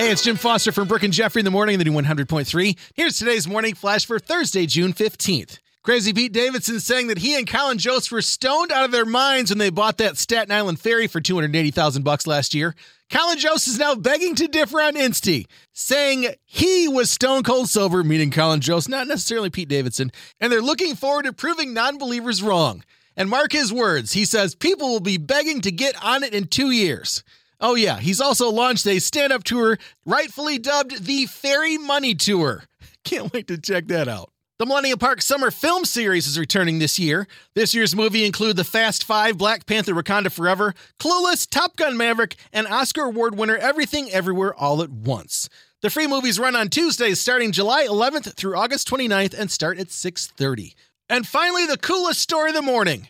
Hey, it's Jim Foster from Brooke and Jeffrey in the morning, the new 100.3. Here's today's morning flash for Thursday, June 15th. Crazy Pete Davidson saying that he and Colin Jost were stoned out of their minds when they bought that Staten Island ferry for 280,000 bucks last year. Colin Jost is now begging to differ on Insty, saying he was stone cold sober, meaning Colin Jost, not necessarily Pete Davidson, and they're looking forward to proving non believers wrong. And mark his words, he says people will be begging to get on it in two years. Oh, yeah, he's also launched a stand up tour, rightfully dubbed the Ferry Money Tour. Can't wait to check that out. The Millennium Park Summer Film Series is returning this year. This year's movie include The Fast Five, Black Panther Wakanda Forever, Clueless, Top Gun Maverick, and Oscar Award winner Everything Everywhere All at Once. The free movies run on Tuesdays starting July 11th through August 29th and start at 6:30. And finally, the coolest story of the morning.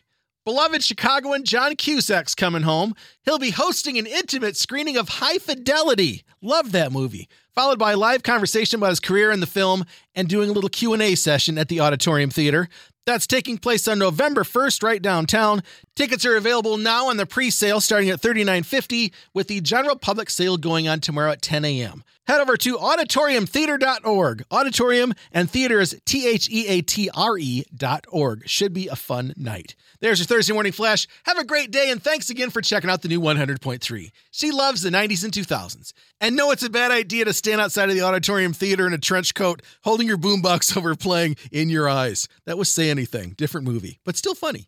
Beloved Chicagoan John Cusack's coming home. He'll be hosting an intimate screening of High Fidelity. Love that movie. Followed by a live conversation about his career in the film and doing a little Q&A session at the Auditorium Theatre. That's taking place on November 1st right downtown. Tickets are available now on the pre-sale starting at $39.50 with the general public sale going on tomorrow at 10 a.m. Head over to auditoriumtheatre.org. Auditorium and theater is T H E A T R E dot org. Should be a fun night. There's your Thursday morning flash. Have a great day and thanks again for checking out the new 100.3. She loves the 90s and 2000s. And no, it's a bad idea to stand outside of the auditorium theatre in a trench coat holding your boombox over playing In Your Eyes. That was Say Anything, different movie, but still funny.